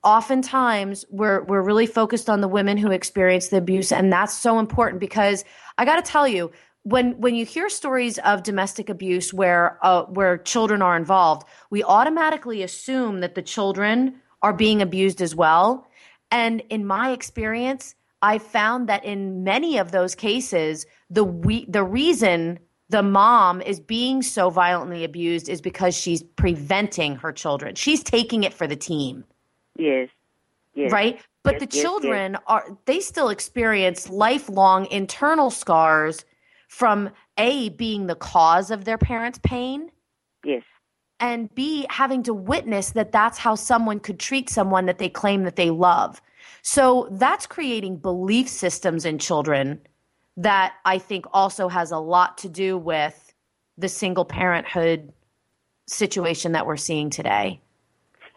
Oftentimes we're we're really focused on the women who experience the abuse and that's so important because I got to tell you when when you hear stories of domestic abuse where uh, where children are involved, we automatically assume that the children are being abused as well. And in my experience, I found that in many of those cases, the we, the reason the mom is being so violently abused is because she's preventing her children. She's taking it for the team, Yes. Yes. right? But Yes, the yes, yes. children are they still experience lifelong internal scars from A being the cause of their parents' pain Yes. and B, having to witness that that's how someone could treat someone that they claim that they love. So that's creating belief systems in children that I think also has a lot to do with the single parenthood situation that we're seeing today.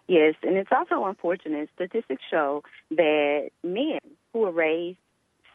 Yes, and it's also unfortunate. Statistics show that men who are raised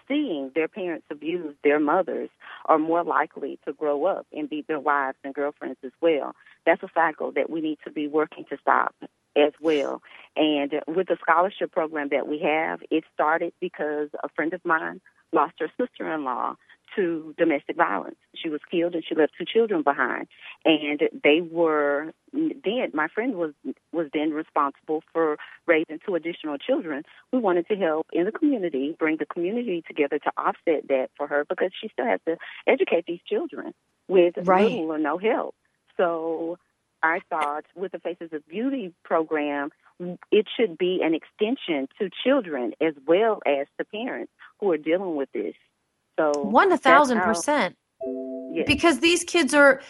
seeing their parents abuse their mothers are more likely to grow up and beat their wives and girlfriends as well. That's a cycle that we need to be working to stop as well. And with the scholarship program that we have, it started because a friend of mine lost her sister in law to domestic violence. She was killed and she left two children behind. And they were then my friend was was then responsible for raising two additional children. We wanted to help in the community, bring the community together to offset that for her because she still has to educate these children with Right. little or no help. So I thought with the Faces of Beauty program, it should be an extension to children as well as to parents who are dealing with this. So one a thousand percent. Yes. Because these kids are,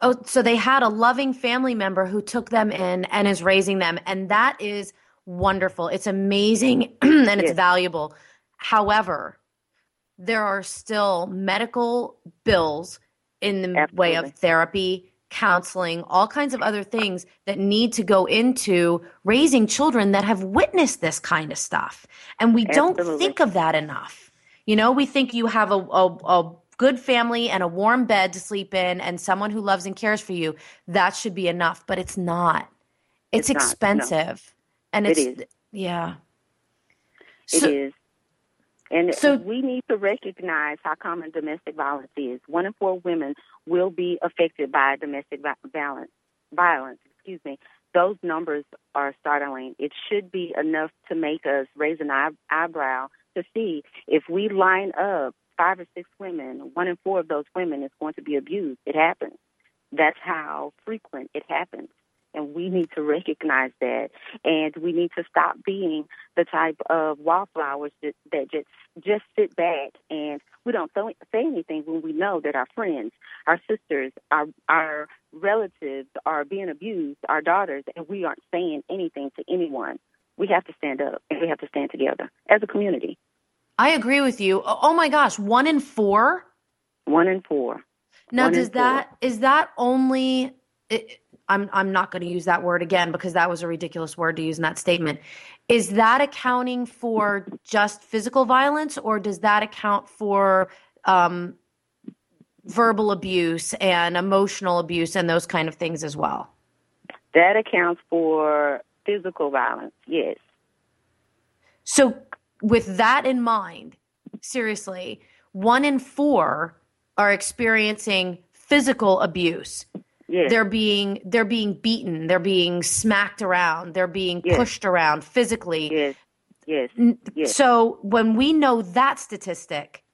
oh, so they had a loving family member who took them in and is raising them, and that is wonderful. It's amazing and it's yes. valuable. However, there are still medical bills in the Absolutely. way of therapy, counseling, all kinds of other things that need to go into raising children that have witnessed this kind of stuff. And we Absolutely. don't think of that enough. You know, we think you have a, a, a good family and a warm bed to sleep in and someone who loves and cares for you. That should be enough, but it's not. It's, it's expensive. Not, no. And it's, it yeah. So, it is. And so, we need to recognize how common domestic violence is. One in four women will be affected by domestic violence. Violence, excuse me. Those numbers are startling. It should be enough to make us raise an eye- eyebrow to see if we line up five or six women, one in four of those women is going to be abused. It happens. That's how frequent it happens and we need to recognize that. And we need to stop being the type of wallflowers that, that just just sit back and we don't say anything when we know that our friends our sisters our our relatives are being abused our daughters and we aren't saying anything to anyone. We have to stand up and we have to stand together as a community. I agree with you. Oh, oh my gosh one in four? One in four. Now one does that four. is that only I'm I'm not going to use that word again because that was a ridiculous word to use in that statement. Is that accounting for just physical violence, or does that account for um, verbal abuse and emotional abuse and those kind of things as well? That accounts for physical violence. Yes. So, with that in mind, seriously, one in four are experiencing physical abuse Yes. They're being they're being beaten, they're being smacked around, they're being yes. pushed around physically. Yes. Yes. yes. So when we know that statistic,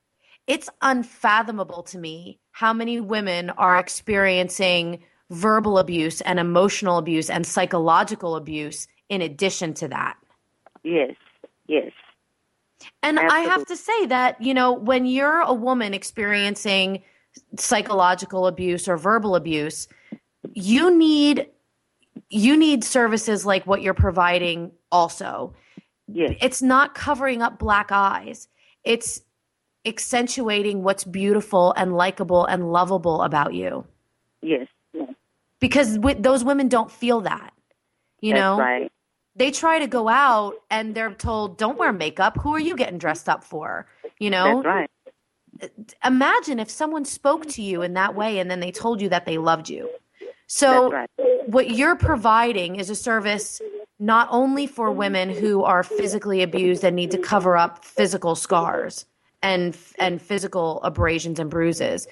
it's unfathomable to me how many women are experiencing verbal abuse and emotional abuse and psychological abuse in addition to that. Yes. Yes. And Absolutely. I have to say that, you know, when you're a woman experiencing psychological abuse or verbal abuse, you need you need services like what you're providing also. Yes. It's not covering up black eyes. It's accentuating what's beautiful and likable and lovable about you. Yes. Because those women don't feel that. You That's know? Right. They try to go out and they're told, "Don't wear makeup. Who are you getting dressed up for?" You know? That's right imagine if someone spoke to you in that way and then they told you that they loved you. So, right. what you're providing is a service not only for women who are physically abused and need to cover up physical scars and and physical abrasions and bruises.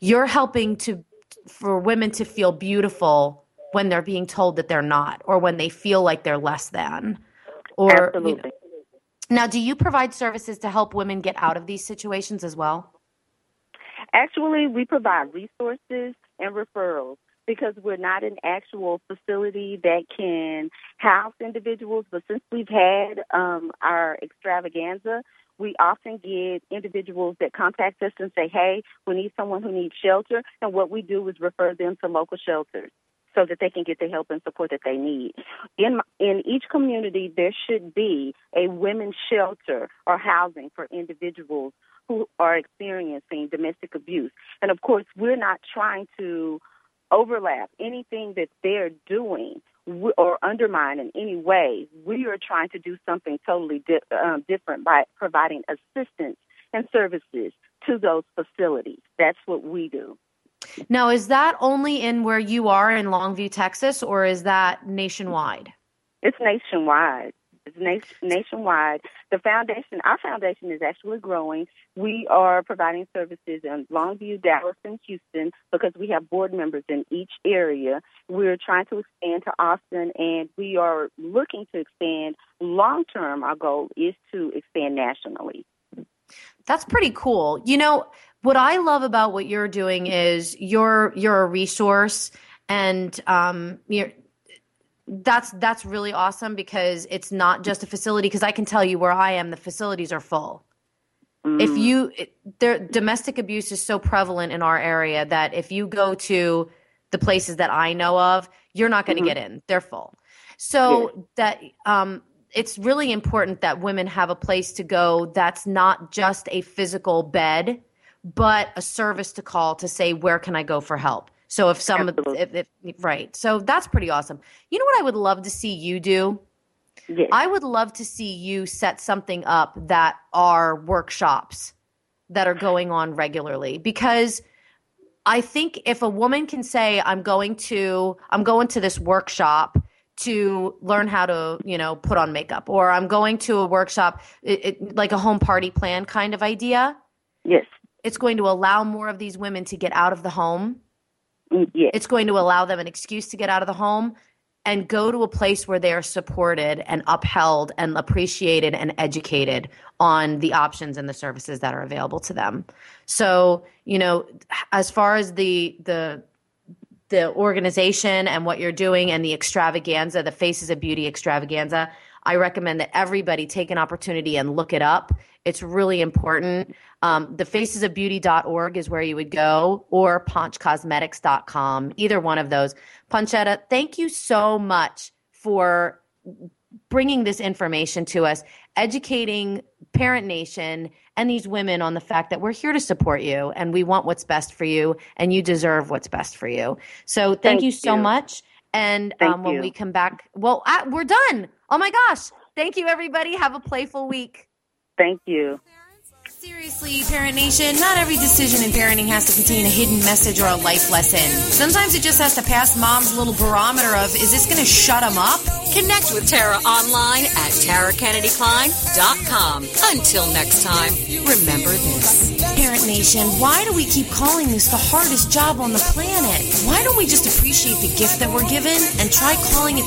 You're helping to for women to feel beautiful when they're being told that they're not or when they feel like they're less than or Absolutely. You know, now, do you provide services to help women get out of these situations as well? Actually, we provide resources and referrals because we're not an actual facility that can house individuals. But since we've had um, our extravaganza, we often get individuals that contact us and say, hey, we need someone who needs shelter. And what we do is refer them to local shelters so that they can get the help and support that they need. In in each community, there should be a women's shelter or housing for individuals who are experiencing domestic abuse. And of course, we're not trying to overlap anything that they're doing or undermine in any way. We are trying to do something totally di- um, different by providing assistance and services to those facilities. That's what we do. Now, is that only in where you are in Longview, Texas, or is that nationwide? It's nationwide. It's na- nationwide. The foundation, our foundation is actually growing. We are providing services in Longview, Dallas, and Houston because we have board members in each area. We're trying to expand to Austin, and we are looking to expand long term. Our goal is to expand nationally. That's pretty cool. You know, what I love about what you're doing is you're you're a resource and um, you're that's that's really awesome because it's not just a facility because I can tell you where I am the facilities are full. If Mm. you it, there domestic abuse is so prevalent in our area that if you go to the places that I know of, you're not going to Mhm. get in. They're full. So that um it's really important that women have a place to go that's not just a physical bed, but a service to call to say where can I go for help. So if some if, if, right. So that's pretty awesome. You know what I would love to see you do? Yes. I would love to see you set something up that are workshops that are going on regularly because I think if a woman can say I'm going to I'm going to this workshop to learn how to, you know, put on makeup or I'm going to a workshop it, it, like a home party plan kind of idea, yes. it's going to allow more of these women to get out of the home Mm, yes. it's going to allow them an excuse to get out of the home and go to a place where they are supported and upheld and appreciated and educated on the options and the services that are available to them. So, you know, as far as the the the organization and what you're doing and the extravaganza, the Faces of Beauty extravaganza, I recommend that everybody take an opportunity and look it up. It's really important. Um, the facesofbeauty.org is where you would go, or ponchcosmetics.com, either one of those. Panchetta, thank you so much for bringing this information to us, educating Parent Nation and these women on the fact that we're here to support you and we want what's best for you and you deserve what's best for you. So thank, Thank you so you. much. And um, when we come back, well, I, we're done. Oh my gosh. Thank you, everybody. Have a playful week. Thank you. Seriously, Parent Nation, not every decision in parenting has to contain a hidden message or a life lesson. Sometimes it just has to pass mom's little barometer of, is this going to shut them up? Connect with Tara online at tarakennedykline.com. Until next time, remember this. Parent Nation, why do we keep calling this the hardest job on the planet? Why don't we just appreciate the gift that we're given and try calling it